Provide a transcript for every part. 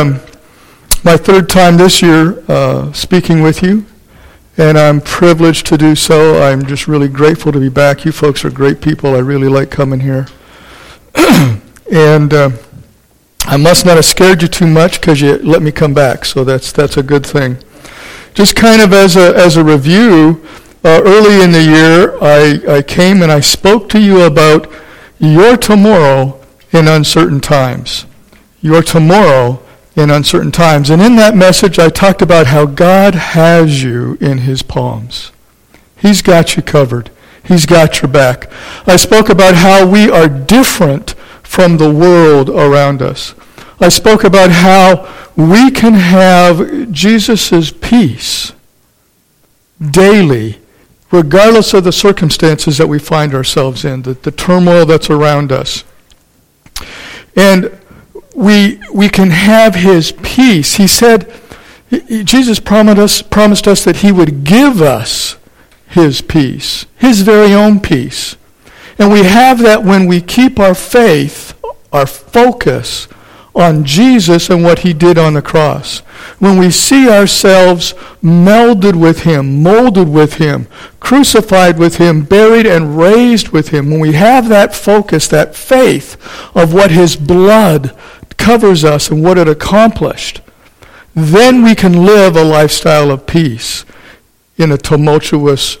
um, my third time this year uh, speaking with you, and I'm privileged to do so. I'm just really grateful to be back. You folks are great people. I really like coming here. and uh, I must not have scared you too much because you let me come back, so that's, that's a good thing. Just kind of as a, as a review, uh, early in the year, I, I came and I spoke to you about your tomorrow in uncertain times. Your tomorrow in uncertain times. And in that message, I talked about how God has you in his palms. He's got you covered. He's got your back. I spoke about how we are different from the world around us. I spoke about how we can have Jesus' peace daily, regardless of the circumstances that we find ourselves in, the, the turmoil that's around us. And we, we can have his peace. He said, Jesus promised us, promised us that he would give us his peace, his very own peace. And we have that when we keep our faith, our focus on Jesus and what he did on the cross. When we see ourselves melded with him, molded with him, crucified with him, buried and raised with him, when we have that focus, that faith of what his blood covers us and what it accomplished, then we can live a lifestyle of peace in a tumultuous,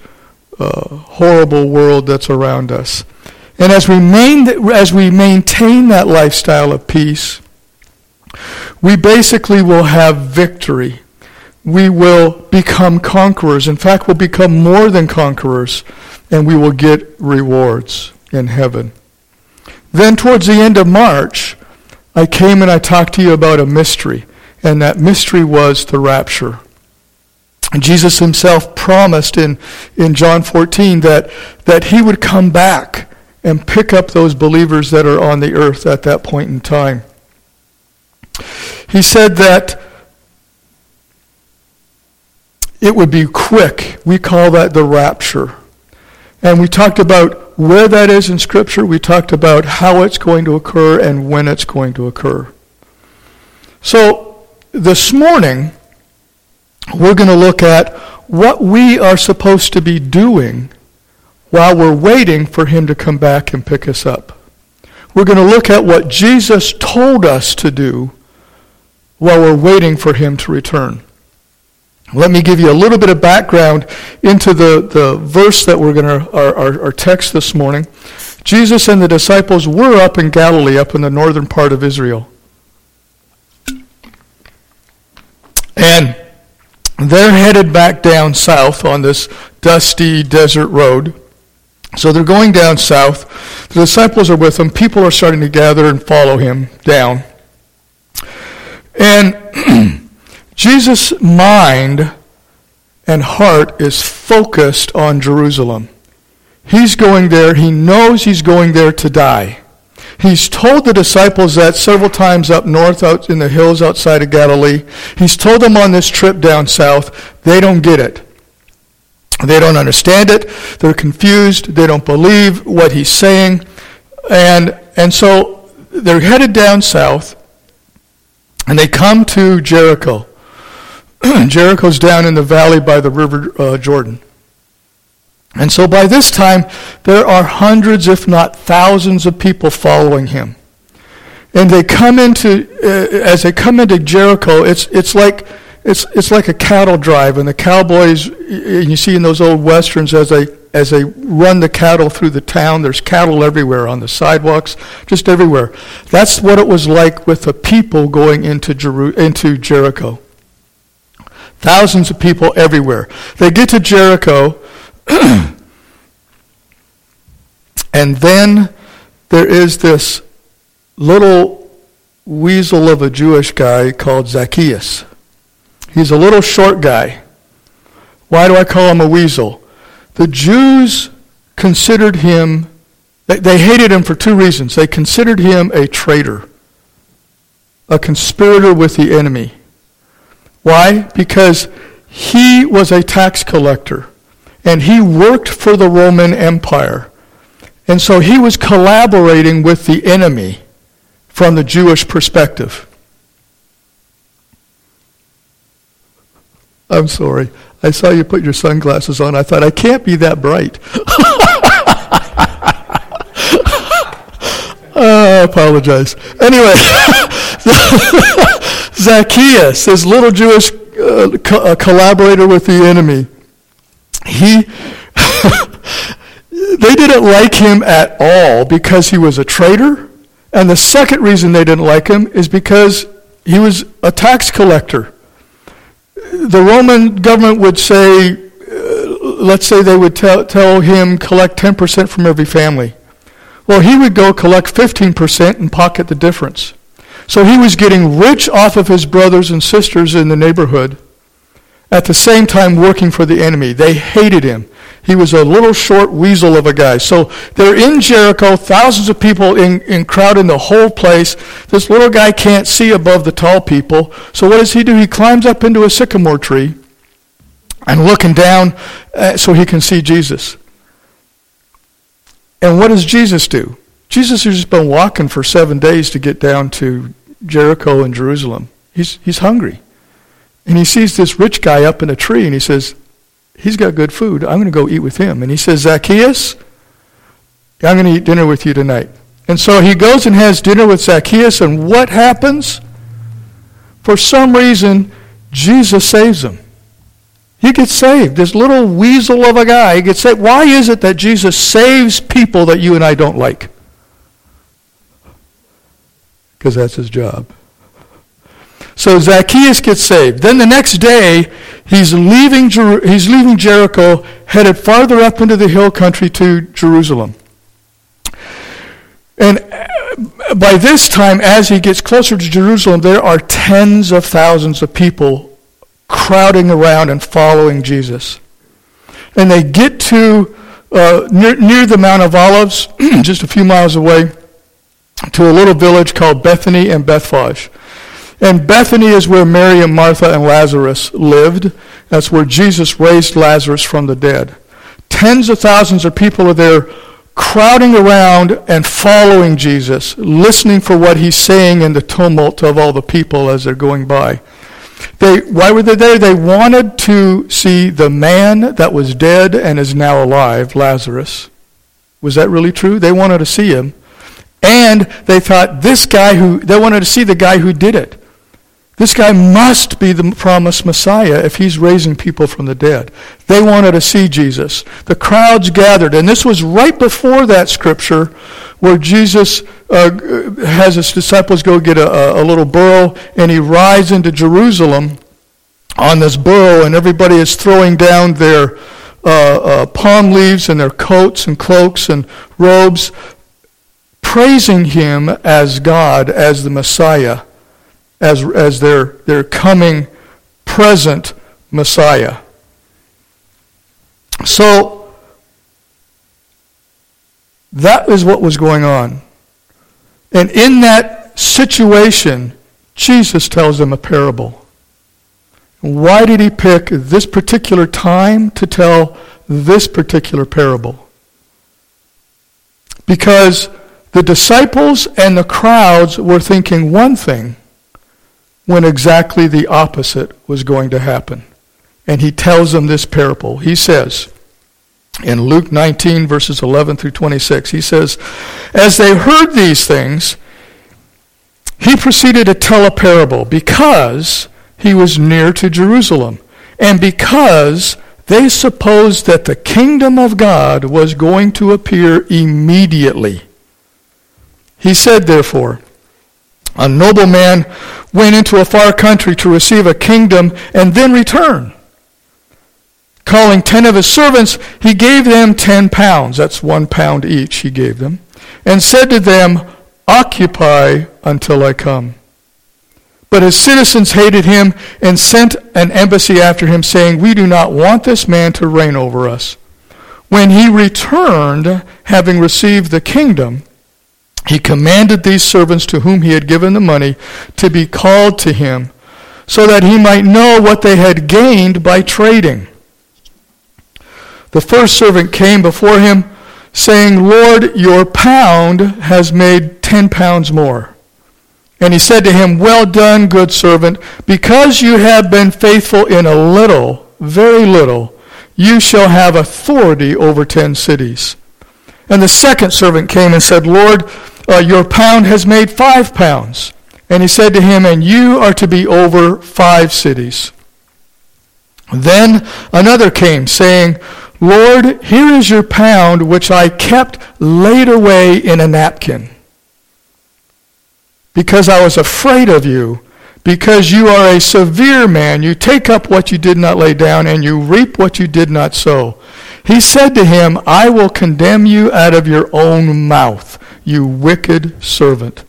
uh, horrible world that's around us. And as we, main, as we maintain that lifestyle of peace, we basically will have victory. We will become conquerors. In fact, we'll become more than conquerors, and we will get rewards in heaven. Then, towards the end of March, I came and I talked to you about a mystery, and that mystery was the rapture. And Jesus himself promised in, in John 14 that, that he would come back and pick up those believers that are on the earth at that point in time. He said that it would be quick. We call that the rapture. And we talked about where that is in Scripture. We talked about how it's going to occur and when it's going to occur. So this morning, we're going to look at what we are supposed to be doing while we're waiting for him to come back and pick us up. We're going to look at what Jesus told us to do while we're waiting for him to return. Let me give you a little bit of background into the, the verse that we're going to, our, our, our text this morning. Jesus and the disciples were up in Galilee, up in the northern part of Israel. And they're headed back down south on this dusty desert road. So they're going down south. The disciples are with them. People are starting to gather and follow him down. And Jesus' mind and heart is focused on Jerusalem. He's going there. He knows he's going there to die. He's told the disciples that several times up north out in the hills outside of Galilee. He's told them on this trip down south. They don't get it. They don't understand it. They're confused. They don't believe what he's saying. And, and so they're headed down south and they come to Jericho. Jericho's down in the valley by the river uh, Jordan. And so by this time, there are hundreds, if not thousands, of people following him. And they come into, uh, as they come into Jericho, it's, it's, like, it's, it's like a cattle drive. And the cowboys, and you see in those old westerns, as they, as they run the cattle through the town, there's cattle everywhere, on the sidewalks, just everywhere. That's what it was like with the people going into, Jeru- into Jericho. Thousands of people everywhere. They get to Jericho, and then there is this little weasel of a Jewish guy called Zacchaeus. He's a little short guy. Why do I call him a weasel? The Jews considered him, they, hated him for two reasons. They considered him a traitor, a conspirator with the enemy. Why? Because he was a tax collector and he worked for the Roman Empire. And so he was collaborating with the enemy from the Jewish perspective. I'm sorry. I saw you put your sunglasses on. I thought, I can't be that bright. I apologize. Anyway, Zacchaeus, this little Jewish uh, co- uh, collaborator with the enemy, he they didn't like him at all because he was a traitor. And the second reason they didn't like him is because he was a tax collector. The Roman government would say, uh, let's say they would tell, tell him collect 10% from every family. Well, he would go collect 15% and pocket the difference. So he was getting rich off of his brothers and sisters in the neighborhood at the same time working for the enemy. They hated him. He was a little short weasel of a guy. So they're in Jericho, thousands of people in, crowd in crowding the whole place. This little guy can't see above the tall people. So what does he do? He climbs up into a sycamore tree and looking down uh, so he can see Jesus. And what does Jesus do? Jesus has just been walking for seven days to get down to Jericho and Jerusalem. He's, he's hungry. And he sees this rich guy up in a tree and he says, He's got good food. I'm going to go eat with him. And he says, Zacchaeus, I'm going to eat dinner with you tonight. And so he goes and has dinner with Zacchaeus, and what happens? For some reason, Jesus saves him. He gets saved. This little weasel of a guy gets saved. Why is it that Jesus saves people that you and I don't like? Because that's his job. So Zacchaeus gets saved. Then the next day, he's leaving, Jer- he's leaving Jericho, headed farther up into the hill country to Jerusalem. And uh, by this time, as he gets closer to Jerusalem, there are tens of thousands of people crowding around and following Jesus. And they get to uh, near, near the Mount of Olives, just a few miles away, to a little village called Bethany and Bethphage. And Bethany is where Mary and Martha and Lazarus lived. That's where Jesus raised Lazarus from the dead. Tens of thousands of people are there crowding around and following Jesus, listening for what he's saying in the tumult of all the people as they're going by. They, why were they there? They wanted to see the man that was dead and is now alive, Lazarus. Was that really true? They wanted to see him. And they thought this guy who, they wanted to see the guy who did it. This guy must be the promised Messiah if he's raising people from the dead. They wanted to see Jesus. The crowds gathered, and this was right before that scripture where Jesus uh, has his disciples go get a, a little burro, and he rides into Jerusalem on this burro, and everybody is throwing down their uh, uh, palm leaves and their coats and cloaks and robes, praising him as God, as the Messiah as, as their, their coming present Messiah. So, that is what was going on. And in that situation, Jesus tells them a parable. Why did he pick this particular time to tell this particular parable? Because the disciples and the crowds were thinking one thing, when exactly the opposite was going to happen. And he tells them this parable. He says, in Luke 19, verses 11 through 26, he says, As they heard these things, he proceeded to tell a parable because he was near to Jerusalem and because they supposed that the kingdom of God was going to appear immediately. He said, therefore, a nobleman went into a far country to receive a kingdom and then return. Calling ten of his servants, he gave them ten pounds. That's one pound each he gave them. And said to them, Occupy until I come. But his citizens hated him and sent an embassy after him, saying, We do not want this man to reign over us. When he returned, having received the kingdom, he commanded these servants to whom he had given the money to be called to him, so that he might know what they had gained by trading. The first servant came before him, saying, Lord, your pound has made ten pounds more. And he said to him, Well done, good servant, because you have been faithful in a little, very little, you shall have authority over ten cities. And the second servant came and said, Lord, uh, your pound has made five pounds. And he said to him, And you are to be over five cities. Then another came, saying, Lord, here is your pound which I kept laid away in a napkin because I was afraid of you, because you are a severe man. You take up what you did not lay down, and you reap what you did not sow. He said to him, I will condemn you out of your own mouth, you wicked servant.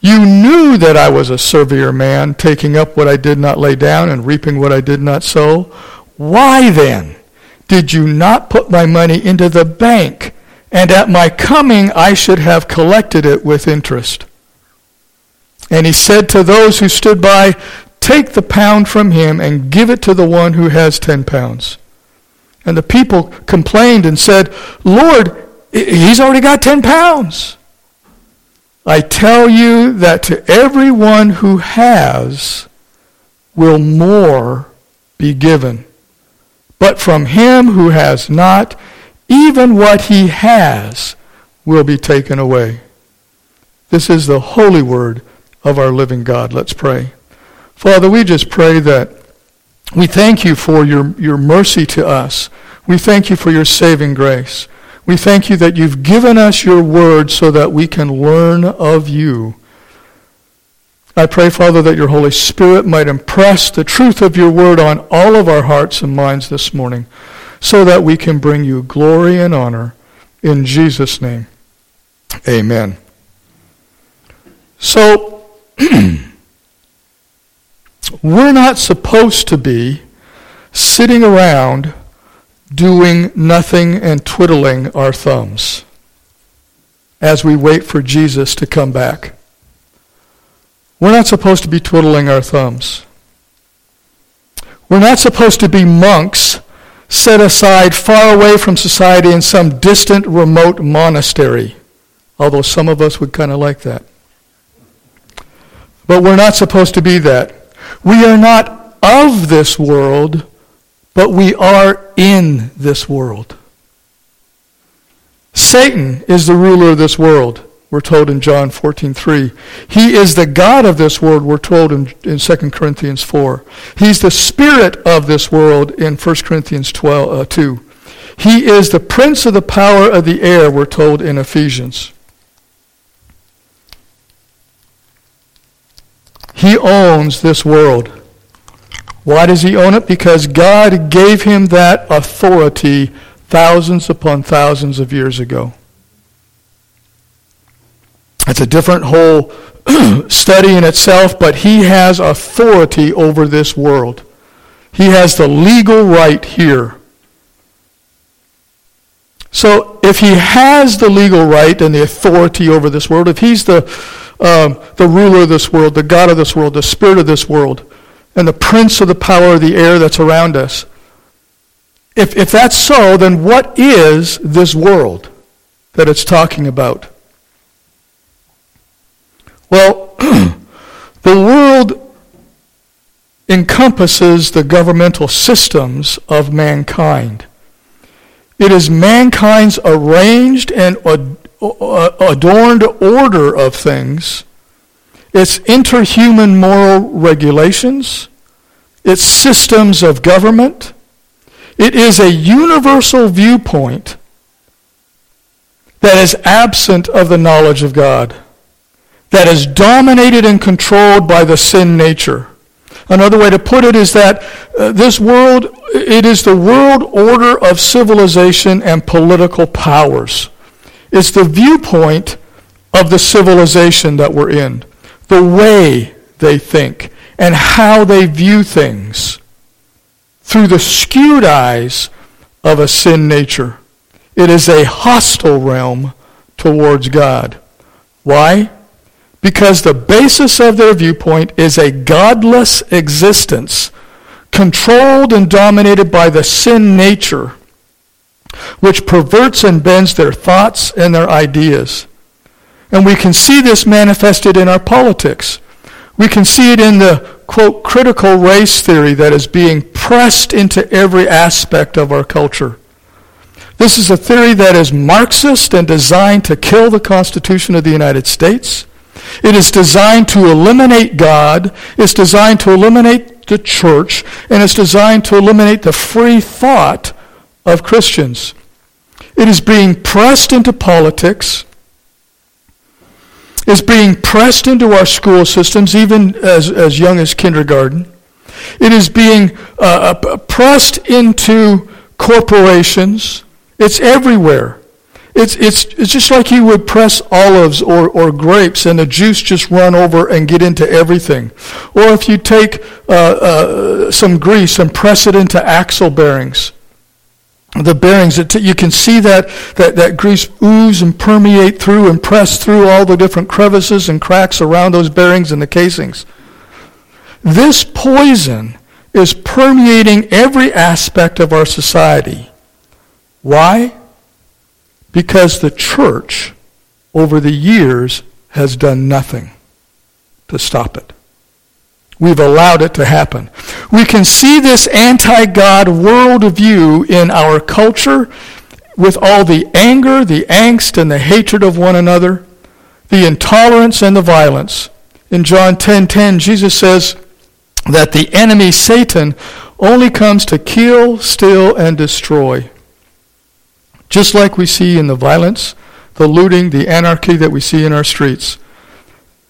You knew that I was a severe man, taking up what I did not lay down and reaping what I did not sow. Why then did you not put my money into the bank, and at my coming I should have collected it with interest? And he said to those who stood by, Take the pound from him and give it to the one who has ten pounds. And the people complained and said, Lord, he's already got ten pounds. I tell you that to everyone who has will more be given. But from him who has not, even what he has will be taken away. This is the holy word of our living God. Let's pray. Father, we just pray that we thank you for your, your mercy to us. We thank you for your saving grace. We thank you that you've given us your word so that we can learn of you. I pray, Father, that your Holy Spirit might impress the truth of your word on all of our hearts and minds this morning so that we can bring you glory and honor. In Jesus' name, amen. So, we're not supposed to be sitting around doing nothing and twiddling our thumbs as we wait for Jesus to come back. We're not supposed to be twiddling our thumbs. We're not supposed to be monks set aside far away from society in some distant, remote monastery, although some of us would kind of like that. But we're not supposed to be that. We are not of this world, but we are in this world. Satan is the ruler of this world, we're told in John 14:3. He is the god of this world, we're told in, in 2 Corinthians 4. He's the spirit of this world in 1 Corinthians 12, uh, 2. He is the prince of the power of the air, we're told in Ephesians. He owns this world. Why does he own it? Because God gave him that authority thousands upon thousands of years ago. It's a different whole study in itself, but he has authority over this world. He has the legal right here. So if he has the legal right and the authority over this world, if he's the um, the ruler of this world, the God of this world, the spirit of this world, and the prince of the power of the air that's around us. If, if that's so, then what is this world that it's talking about? Well, the world encompasses the governmental systems of mankind. It is mankind's arranged and uh, uh, adorned order of things, its interhuman moral regulations, its systems of government. It is a universal viewpoint that is absent of the knowledge of God, that is dominated and controlled by the sin nature. Another way to put it is that uh, this world, it is the world order of civilization and political powers. It's the viewpoint of the civilization that we're in, the way they think, and how they view things through the skewed eyes of a sin nature. It is a hostile realm towards God. Why? Because the basis of their viewpoint is a godless existence controlled and dominated by the sin nature which perverts and bends their thoughts and their ideas. And we can see this manifested in our politics. We can see it in the, quote, critical race theory that is being pressed into every aspect of our culture. This is a theory that is Marxist and designed to kill the Constitution of the United States. It is designed to eliminate God. It's designed to eliminate the church. And it's designed to eliminate the free thought of Christians. It is being pressed into politics is being pressed into our school systems, even as, as young as kindergarten. It is being uh, uh, pressed into corporations. It's everywhere. It's, it's, it's just like you would press olives or, or grapes and the juice just run over and get into everything. Or if you take uh, uh, some grease and press it into axle bearings the bearings. that You can see that, that, that grease ooze and permeate through and press through all the different crevices and cracks around those bearings and the casings. This poison is permeating every aspect of our society. Why? Because the church, over the years, has done nothing to stop it. We've allowed it to happen. We can see this anti God worldview in our culture with all the anger, the angst, and the hatred of one another, the intolerance and the violence. In John 10:10, 10, 10, Jesus says that the enemy Satan only comes to kill, steal, and destroy. Just like we see in the violence, the looting, the anarchy that we see in our streets.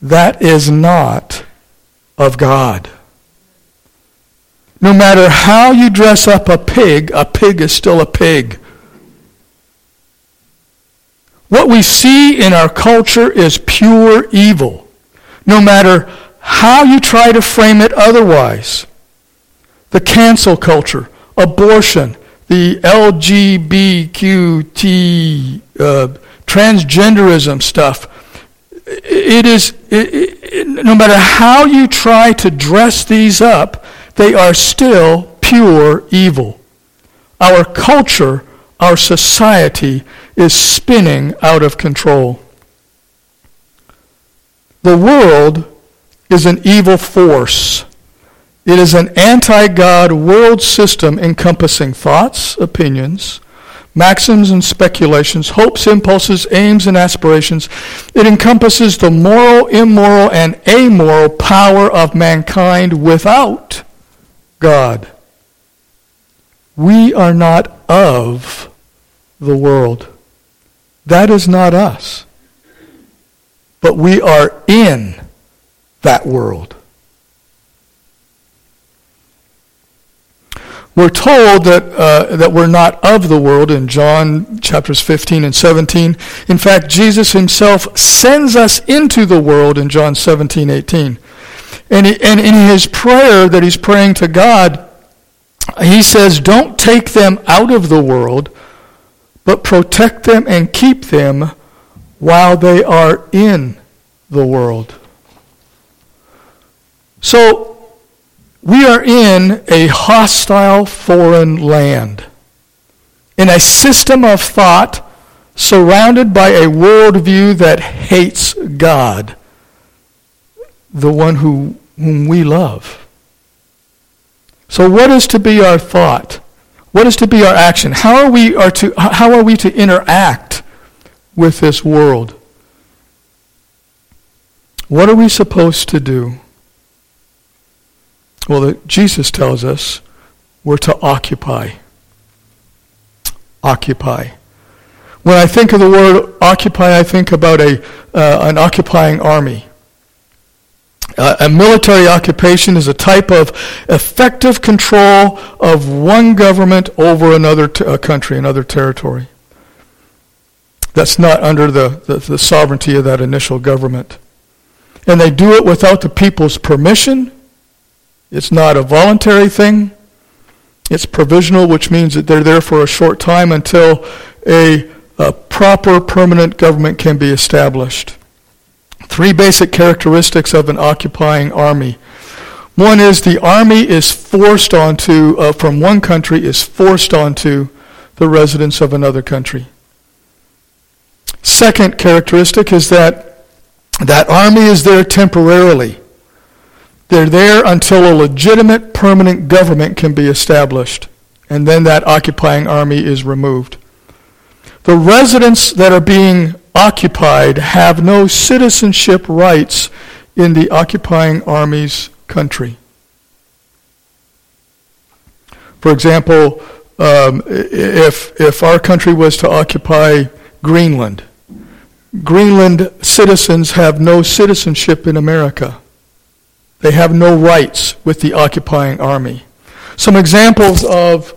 That is not of God. No matter how you dress up a pig, a pig is still a pig. What we see in our culture is pure evil, no matter how you try to frame it otherwise. The cancel culture, abortion, the LGBTQ, uh, transgenderism stuff, it is, it, it, no matter how you try to dress these up, they are still pure evil. Our culture, our society is spinning out of control. The world is an evil force. It is an anti God world system encompassing thoughts, opinions, maxims and speculations, hopes, impulses, aims, and aspirations. It encompasses the moral, immoral, and amoral power of mankind without God. We are not of the world. That is not us. But we are in that world. We're told that, uh, that we're not of the world in John chapters 15 and 17. In fact, Jesus himself sends us into the world in John 17, 18. And, he, and in his prayer that he's praying to God, he says, Don't take them out of the world, but protect them and keep them while they are in the world. So we are in a hostile foreign land, in a system of thought surrounded by a worldview that hates God, the one who, whom we love. So, what is to be our thought? What is to be our action? How are we, are to, how are we to interact with this world? What are we supposed to do? Well, the, Jesus tells us we're to occupy. Occupy. When I think of the word occupy, I think about a, uh, an occupying army. Uh, a military occupation is a type of effective control of one government over another t- uh, country, another territory. That's not under the, the, the sovereignty of that initial government. And they do it without the people's permission it's not a voluntary thing. It's provisional, which means that they're there for a short time until a, a proper permanent government can be established. Three basic characteristics of an occupying army. One is the army is forced onto, uh, from one country, is forced onto the residents of another country. Second characteristic is that That army is there temporarily. They're there until a legitimate permanent government can be established, and then that occupying army is removed. The residents that are being occupied have no citizenship rights in the occupying army's country. For example, um, if, if our country was to occupy Greenland, Greenland citizens have no citizenship in America. They have no rights with the occupying army. Some examples of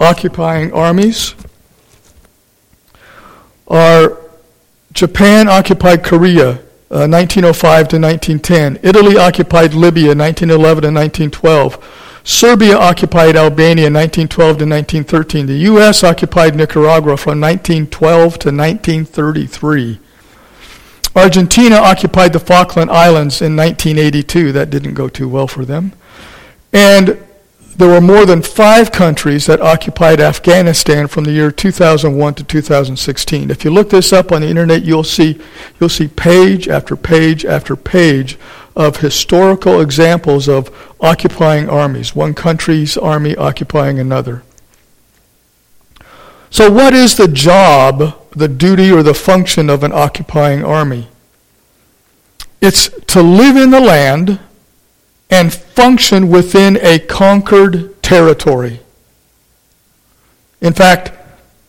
occupying armies are Japan occupied Korea, uh, 1905 to 1910. Italy occupied Libya, 1911 to 1912. Serbia occupied Albania 1912 to 1913. The U.S. occupied Nicaragua from 1912 to 1933. Argentina occupied the Falkland Islands in 1982. That didn't go too well for them. And there were more than five countries that occupied Afghanistan from the year 2001 to 2016. If you look this up on the internet, you'll see, you'll see page after page after page of historical examples of occupying armies, one country's army occupying another. So, what is the job, the duty, or the function of an occupying army? It's to live in the land and function within a conquered territory. In fact,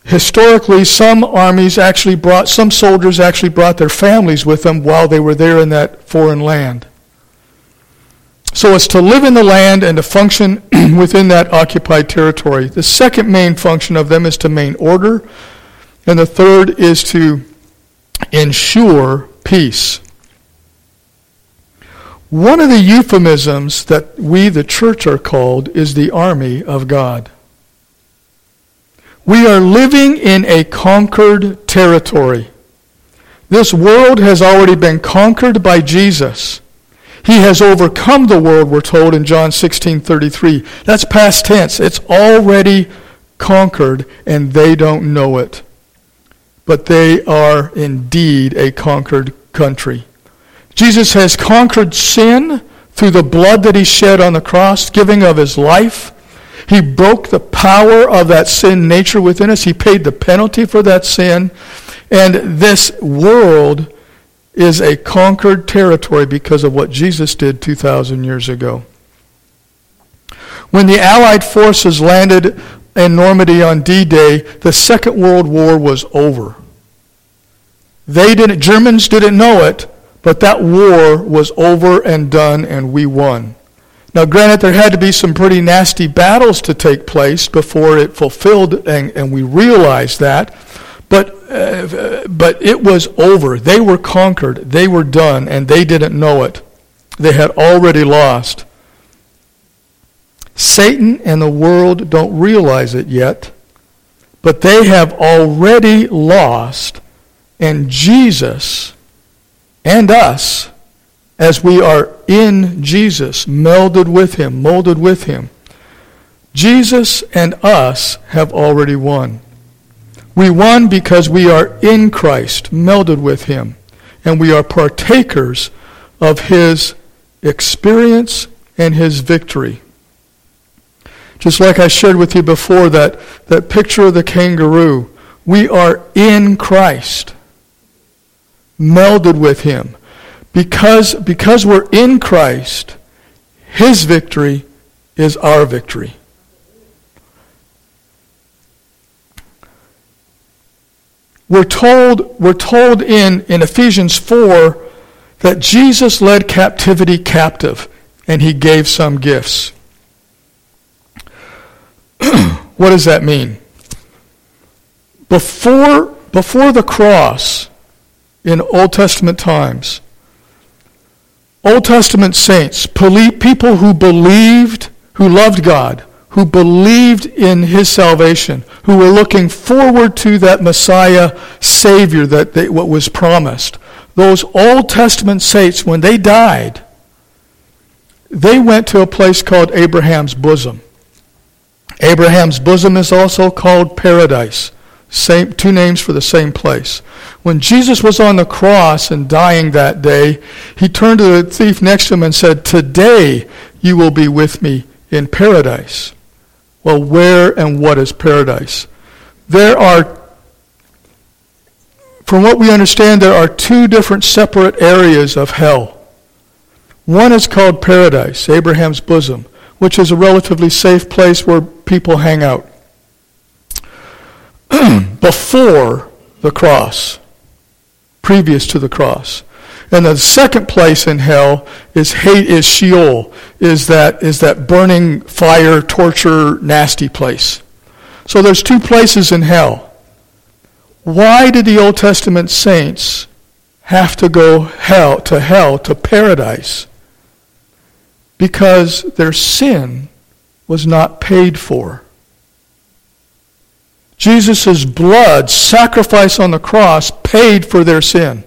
historically, some armies actually brought, some soldiers actually brought their families with them while they were there in that foreign land. So it's to live in the land and to function within that occupied territory. The second main function of them is to maintain order, and the third is to ensure peace. One of the euphemisms that we, the church, are called is the army of God. We are living in a conquered territory. This world has already been conquered by Jesus. He has overcome the world, we're told in John 16 33. That's past tense. It's already conquered, and they don't know it. But they are indeed a conquered country. Jesus has conquered sin through the blood that he shed on the cross, giving of his life. He broke the power of that sin nature within us. He paid the penalty for that sin. And this world is a conquered territory because of what Jesus did 2,000 years ago. When the Allied forces landed in Normandy on D-Day, the Second World War was over. They didn't, Germans didn't know it, but that war was over and done, and we won. Now, granted, there had to be some pretty nasty battles to take place before it fulfilled, and, and we realized that. But, uh, but it was over. They were conquered. They were done, and they didn't know it. They had already lost. Satan and the world don't realize it yet, but they have already lost, and Jesus and us as we are in Jesus, melded with him, molded with him. Jesus and us have already won. We won because we are in Christ, melded with him, and we are partakers of his experience and his victory. Just like I shared with you before, that, that picture of the kangaroo, we are in Christ melded with him. Because, because we're in Christ, his victory is our victory. We're told, we're told in, in Ephesians 4 that Jesus led captivity captive and he gave some gifts. what does that mean? Before, before the cross, in Old Testament times. Old Testament saints, people who believed, who loved God, who believed in his salvation, who were looking forward to that Messiah Savior that they, what was promised. Those Old Testament saints, when they died, they went to a place called Abraham's bosom. Abraham's bosom is also called paradise. Same, two names for the same place. When Jesus was on the cross and dying that day, he turned to the thief next to him and said, Today you will be with me in paradise. Well, where and what is paradise? There are, from what we understand, there are two different separate areas of hell. One is called paradise, Abraham's bosom, which is a relatively safe place where people hang out. Before the cross, previous to the cross. And the second place in hell is Hades Sheol, is that is that burning fire, torture, nasty place. So there's two places in hell. Why did the Old Testament saints have to go hell to hell to paradise? Because their sin was not paid for. Jesus' blood, sacrifice on the cross, paid for their sin.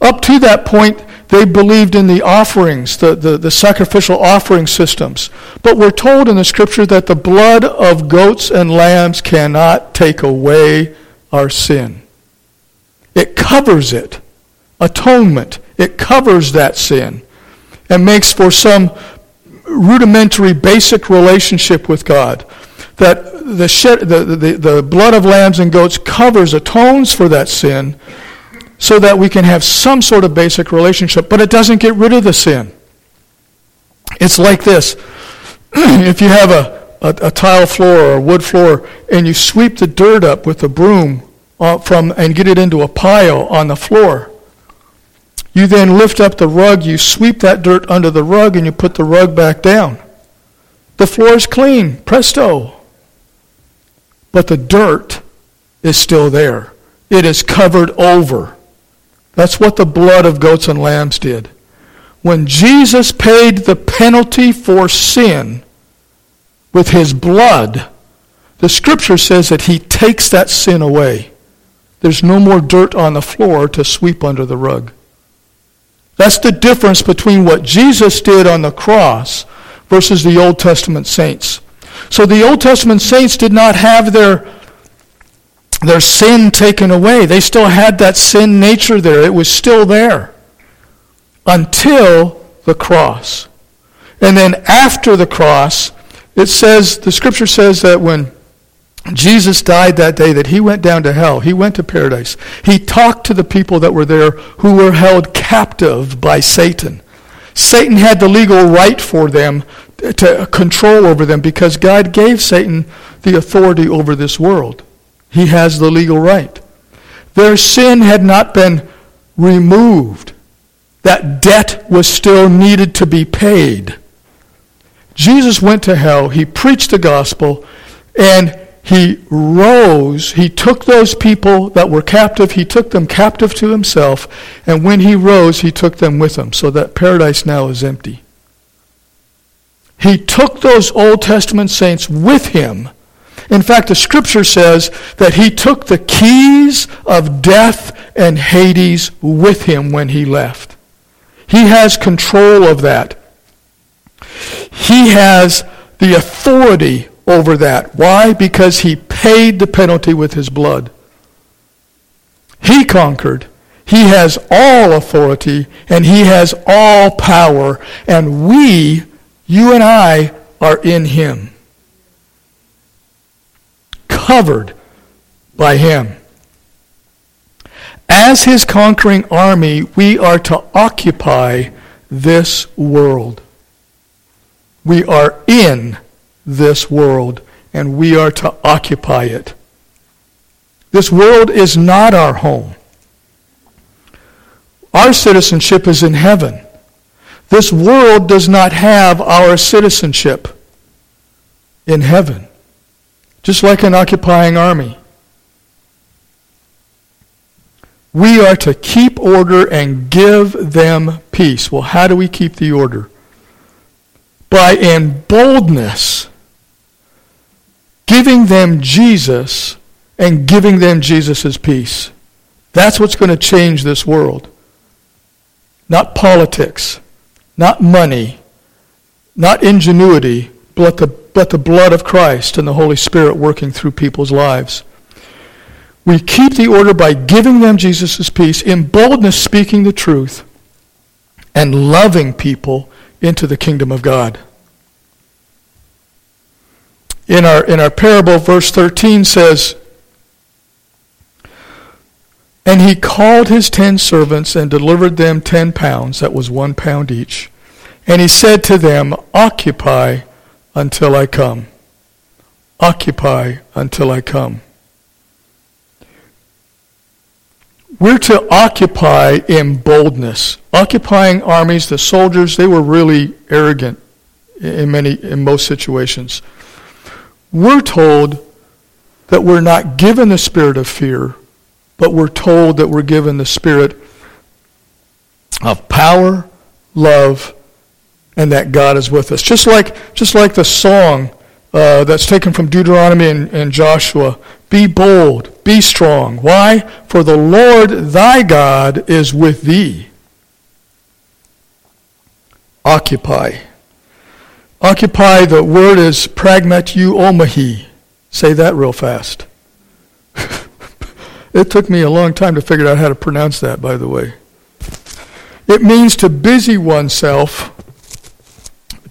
Up to that point, they believed in the offerings, the, the, the, sacrificial offering systems. But we're told in the scripture that the blood of goats and lambs cannot take away our sin. It covers it. Atonement. It covers that sin and makes for some rudimentary, basic relationship with God. That the, shed, the, the, the blood of lambs and goats covers, atones for that sin so that we can have some sort of basic relationship, but it doesn't get rid of the sin. It's like this. if you have a, a, a, tile floor or a wood floor and you sweep the dirt up with a broom uh, from, and get it into a pile on the floor, you then lift up the rug, you sweep that dirt under the rug, and you put the rug back down. The floor is clean, presto. But the dirt is still there. It is covered over. That's what the blood of goats and lambs did. When Jesus paid the penalty for sin with his blood, the scripture says that he takes that sin away. There's no more dirt on the floor to sweep under the rug. That's the difference between what Jesus did on the cross versus the Old Testament saints. So the Old Testament saints did not have their their sin taken away. They still had that sin nature there. It was still there until the cross. And then after the cross, it says, the scripture says that when Jesus died that day, that he went down to hell, he went to paradise. He talked to the people that were there who were held captive by Satan. Satan had the legal right for them to control over them because God gave Satan the authority over this world. He has the legal right. Their sin had not been removed. That debt was still needed to be paid. Jesus went to hell, he preached the gospel, and he rose. He took those people that were captive, he took them captive to himself, and when he rose, he took them with him, so that paradise now is empty. He took those Old Testament saints with him in fact, the scripture says that he took the keys of death and Hades with him when he left. He has control of that. He has the authority over that. Why? Because he paid the penalty with his blood. He conquered. He has all authority and he has all power. And we, you and I, are in him covered by him. As his conquering army, we are to occupy this world. We are in this world, and we are to occupy it. This world is not our home. Our citizenship is in heaven. This world does not have our citizenship in heaven just like an occupying army. We are to keep order and give them peace. Well, how do we keep the order? By in boldness giving them Jesus and giving them Jesus' peace. That's what's going to change this world. Not politics, not money, not ingenuity, but the but the blood of Christ and the Holy Spirit working through people's lives. We keep the order by giving them Jesus' peace, in boldness speaking the truth, and loving people into the kingdom of God. In our, in our parable, verse 13 says, And he called his ten servants and delivered them ten pounds, that was one pound each. And he said to them, Occupy until I come. Occupy until I come. We're to occupy in boldness. Occupying armies, the soldiers, they were really arrogant in many in most situations. We're told that we're not given the spirit of fear, but we're told that we're given the spirit of power, love, and that God is with us. Just like just like the song uh, that's taken from Deuteronomy and, and Joshua. Be bold, be strong. Why? For the Lord thy God is with thee. Occupy. Occupy, the word is pragmateuomai. Say that real fast. it took me a long time to figure out how to pronounce that, by the way. It means to busy oneself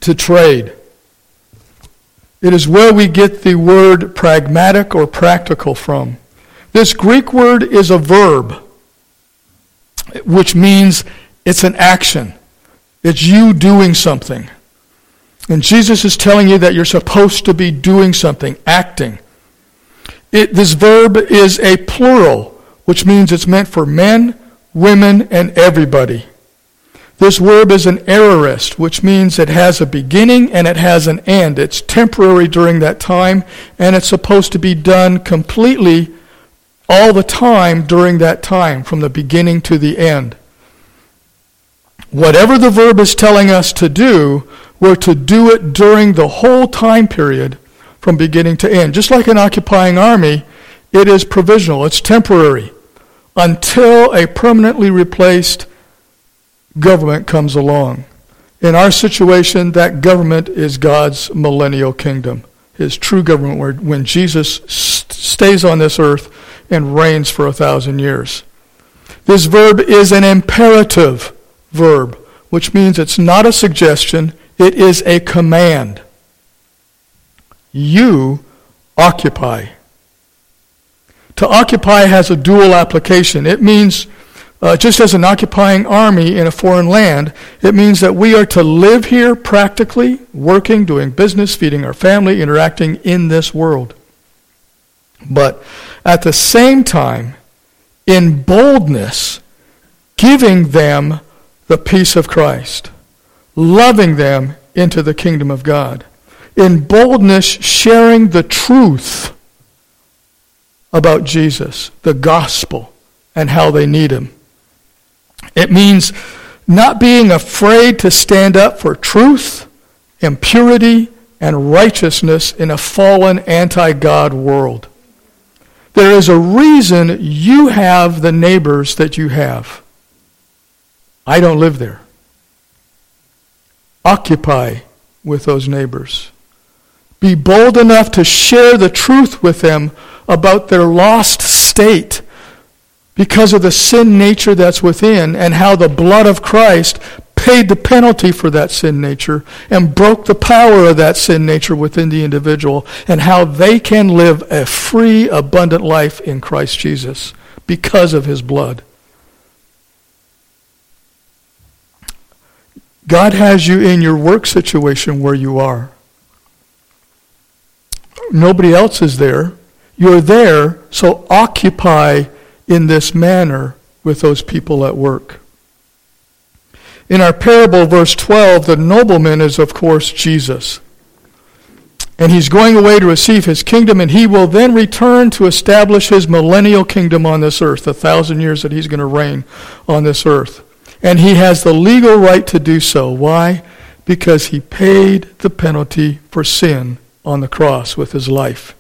to trade. It is where we get the word pragmatic or practical from. This Greek word is a verb, which means it's an action. It's you doing something. And Jesus is telling you that you're supposed to be doing something, acting. It, this verb is a plural, which means it's meant for men, women, and everybody. This verb is an aorist, which means it has a beginning and it has an end. It's temporary during that time, and it's supposed to be done completely all the time during that time, from the beginning to the end. Whatever the verb is telling us to do, we're to do it during the whole time period from beginning to end. Just like an occupying army, it is provisional, it's temporary, until a permanently replaced government comes along. In our situation, that government is God's millennial kingdom, his true government, when Jesus stays on this earth and reigns for a thousand years. This verb is an imperative verb, which means it's not a suggestion, it is a command. You occupy. To occupy has a dual application. It means, uh, just as an occupying army in a foreign land, it means that we are to live here practically, working, doing business, feeding our family, interacting in this world. But at the same time, in boldness, giving them the peace of Christ loving them into the kingdom of God. In boldness, sharing the truth about Jesus, the gospel, and how they need him. It means not being afraid to stand up for truth and purity and righteousness in a fallen anti God world. There is a reason you have the neighbors that you have. I don't live there occupy with those neighbors. Be bold enough to share the truth with them about their lost state because of the sin nature that's within and how the blood of Christ paid the penalty for that sin nature and broke the power of that sin nature within the individual and how they can live a free, abundant life in Christ Jesus because of his blood. God has you in your work situation where you are. Nobody else is there. You're there, so occupy in this manner with those people at work. In our parable, verse 12, the nobleman is, of course, Jesus. And he's going away to receive his kingdom, and he will then return to establish his millennial kingdom on this earth, the thousand years that he's going to reign on this earth. And he has the legal right to do so. Why? Because he paid the penalty for sin on the cross with his life.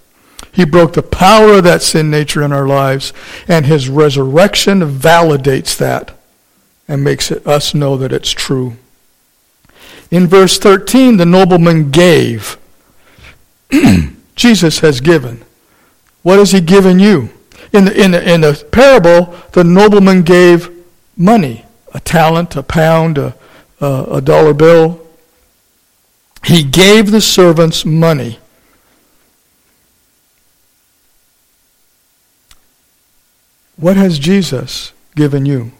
He broke the power of that sin nature in our lives, and his resurrection validates that and makes it, us know that it's true. In verse 13, the nobleman gave. Jesus has given. What has he given you? In the, in the, in the parable, the nobleman gave money a talent, a pound, a, a, a dollar bill. He gave the servants money. What has Jesus given you?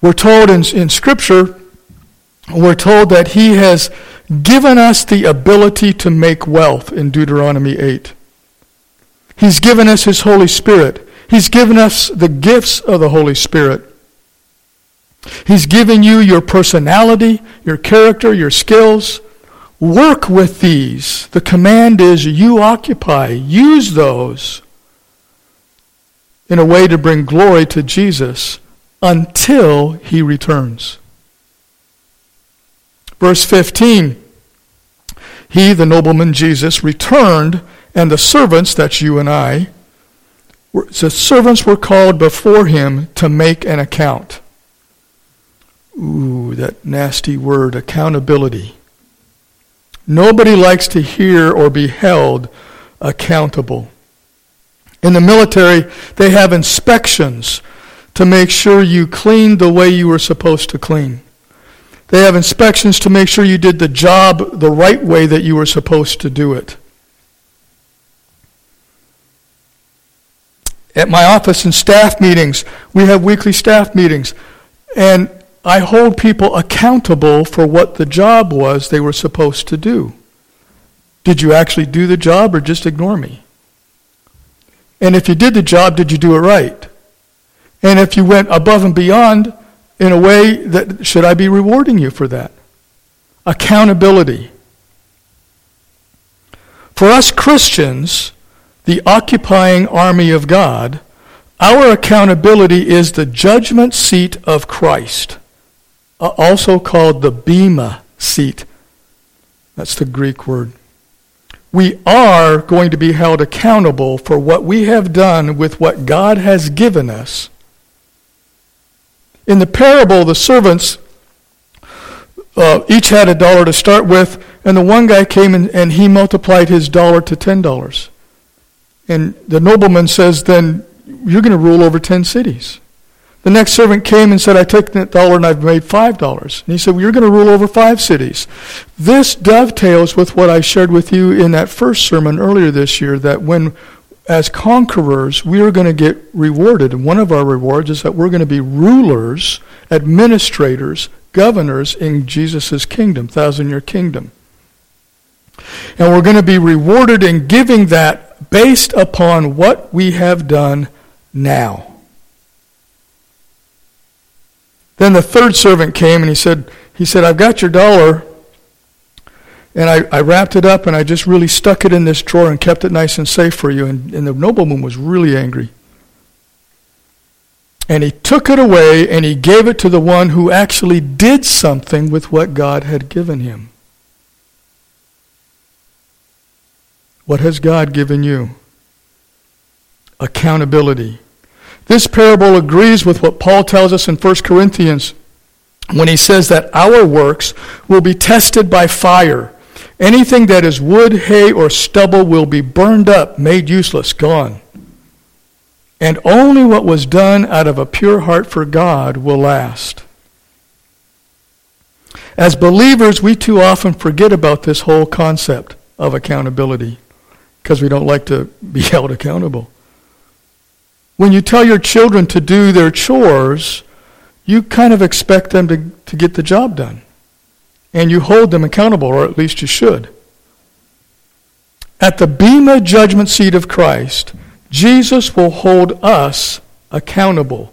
We're told in, in Scripture, we're told that He has given us the ability to make wealth in Deuteronomy 8. He's given us His Holy Spirit. He's given us the gifts of the Holy Spirit. He's given you your personality, your character, your skills. Work with these. The command is you occupy, use those in a way to bring glory to Jesus until he returns. Verse 15 He, the nobleman Jesus, returned, and the servants, that's you and I, the servants were called before him to make an account. Ooh, that nasty word, accountability. Nobody likes to hear or be held accountable. In the military, they have inspections to make sure you cleaned the way you were supposed to clean. They have inspections to make sure you did the job the right way that you were supposed to do it. At my office in staff meetings, we have weekly staff meetings, and I hold people accountable for what the job was they were supposed to do. Did you actually do the job or just ignore me? And if you did the job, did you do it right? And if you went above and beyond in a way that should I be rewarding you for that? Accountability. For us Christians, the occupying army of God, our accountability is the judgment seat of Christ. Uh, also called the Bema seat. That's the Greek word. We are going to be held accountable for what we have done with what God has given us. In the parable, the servants uh, each had a dollar to start with, and the one guy came and, and he multiplied his dollar to ten dollars. And the nobleman says, Then you're going to rule over ten cities. The next servant came and said, I took that dollar and I've made five dollars. And he said, well, You're going to rule over five cities. This dovetails with what I shared with you in that first sermon earlier this year that when, as conquerors, we are going to get rewarded. And one of our rewards is that we're going to be rulers, administrators, governors in Jesus' kingdom, thousand year kingdom. And we're going to be rewarded in giving that based upon what we have done now. Then the third servant came and he said, he said, I've got your dollar. And I, I wrapped it up and I just really stuck it in this drawer and kept it nice and safe for you. And, and the nobleman was really angry. And he took it away and he gave it to the one who actually did something with what God had given him. What has God given you? Accountability. This parable agrees with what Paul tells us in 1 Corinthians when he says that our works will be tested by fire. Anything that is wood, hay, or stubble will be burned up, made useless, gone. And only what was done out of a pure heart for God will last. As believers, we too often forget about this whole concept of accountability because we don't like to be held accountable. When you tell your children to do their chores, you kind of expect them to, to get the job done. And you hold them accountable, or at least you should. At the Bema judgment seat of Christ, Jesus will hold us accountable.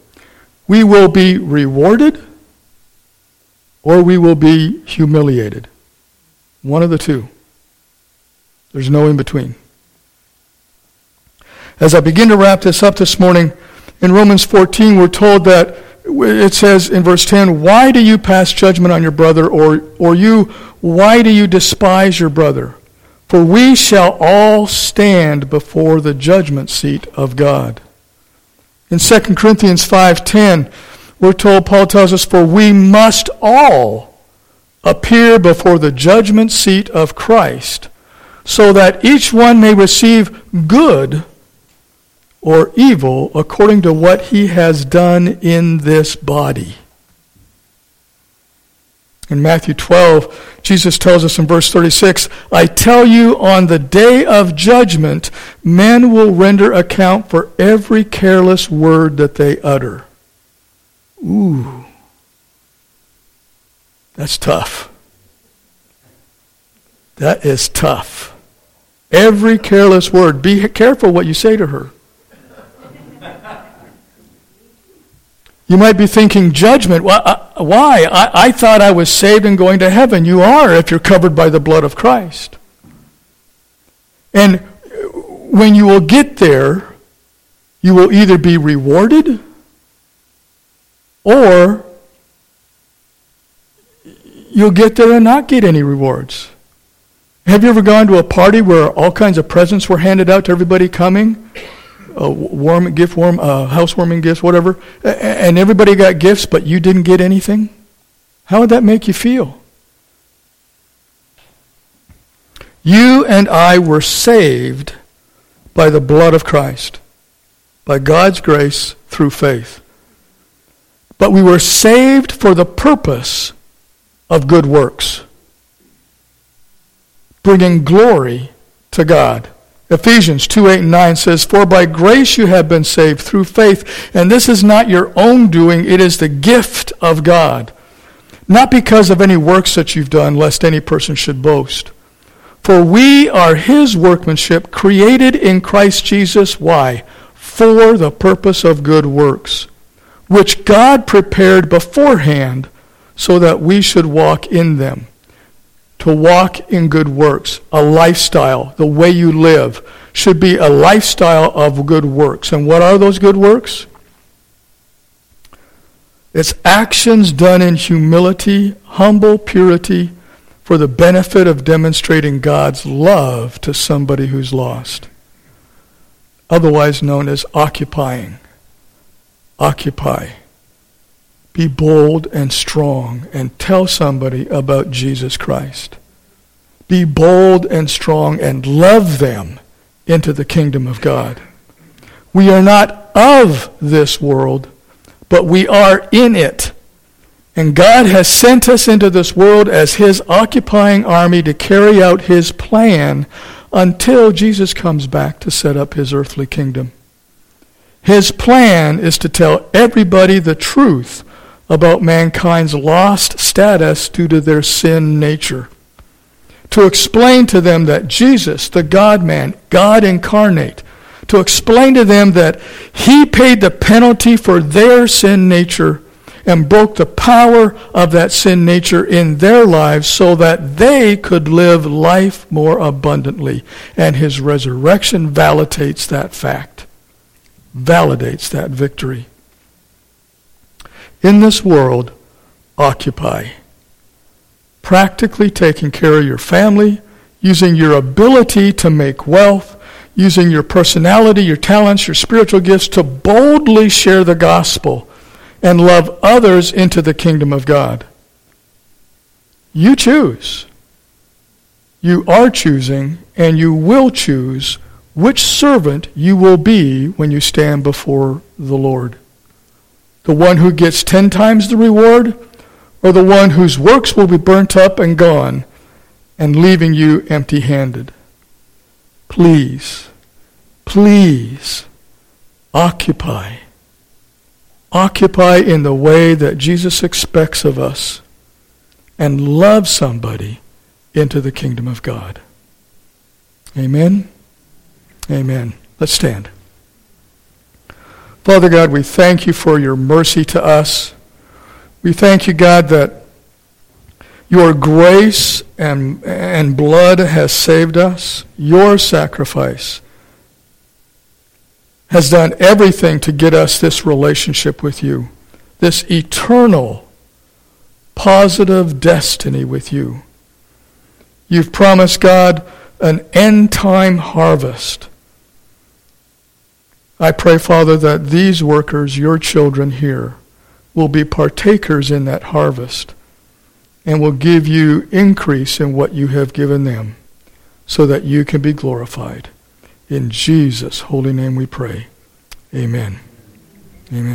We will be rewarded or we will be humiliated. One of the two. There's no in between. As I begin to wrap this up this morning, in Romans 14, we're told that it says in verse 10, Why do you pass judgment on your brother, or, or you, why do you despise your brother? For we shall all stand before the judgment seat of God. In 2 Corinthians 5:10, we're told Paul tells us for we must all appear before the judgment seat of Christ so that each one may receive good or evil according to what he has done in this body. In Matthew 12, Jesus tells us in verse 36 I tell you, on the day of judgment, men will render account for every careless word that they utter. Ooh, that's tough. That is tough. Every careless word. Be careful what you say to her. You might be thinking, judgment. Uh, why? I, I thought I was saved and going to heaven. You are if you're covered by the blood of Christ. And when you will get there, you will either be rewarded or you'll get there and not get any rewards. Have you ever gone to a party where all kinds of presents were handed out to everybody coming? A warm gift, warm uh, housewarming gifts, whatever, and everybody got gifts, but you didn't get anything. How would that make you feel? You and I were saved by the blood of Christ, by God's grace through faith. But we were saved for the purpose of good works bringing glory to God. Ephesians 2 8 and 9 says, For by grace you have been saved through faith, and this is not your own doing, it is the gift of God. Not because of any works that you've done, lest any person should boast. For we are his workmanship, created in Christ Jesus. Why? For the purpose of good works, which God prepared beforehand so that we should walk in them to walk in good works, a lifestyle, the way you live, should be a lifestyle of good works. And what are those good works? It's actions done in humility, humble purity, for the benefit of demonstrating God's love to somebody who's lost. Otherwise known as occupying. Occupy. Be bold and strong and tell somebody about Jesus Christ. Be bold and strong and love them into the kingdom of God. We are not of this world, but we are in it. And God has sent us into this world as his occupying army to carry out his plan until Jesus comes back to set up his earthly kingdom. His plan is to tell everybody the truth about mankind's lost status due to their sin nature. To explain to them that Jesus, the God man, God incarnate, to explain to them that he paid the penalty for their sin nature and broke the power of that sin nature in their lives so that they could live life more abundantly. And his resurrection validates that fact, validates that victory in this world occupy. Practically taking care of your family, using your ability to make wealth, using your personality, your talents, your spiritual gifts to boldly share the gospel and love others into the kingdom of God. You choose. You are choosing, and you will choose which servant you will be when you stand before the Lord. The one who gets ten times the reward, or the one whose works will be burnt up and gone, and leaving you empty handed? Please, please occupy. Occupy in the way that Jesus expects of us and love somebody into the kingdom of God. Amen. Amen. Let's stand. Father God, we thank you for your mercy to us. We thank you, God, that your grace and, and blood has saved us. Your sacrifice has done everything to get us this relationship with you, this eternal, positive destiny with you. You've promised, God, an end time harvest I pray, Father, that these workers, your children here, will be partakers in that harvest and will give you increase in what you have given them. so that you can be glorified. In Jesus' holy name we pray. Amen. Amen.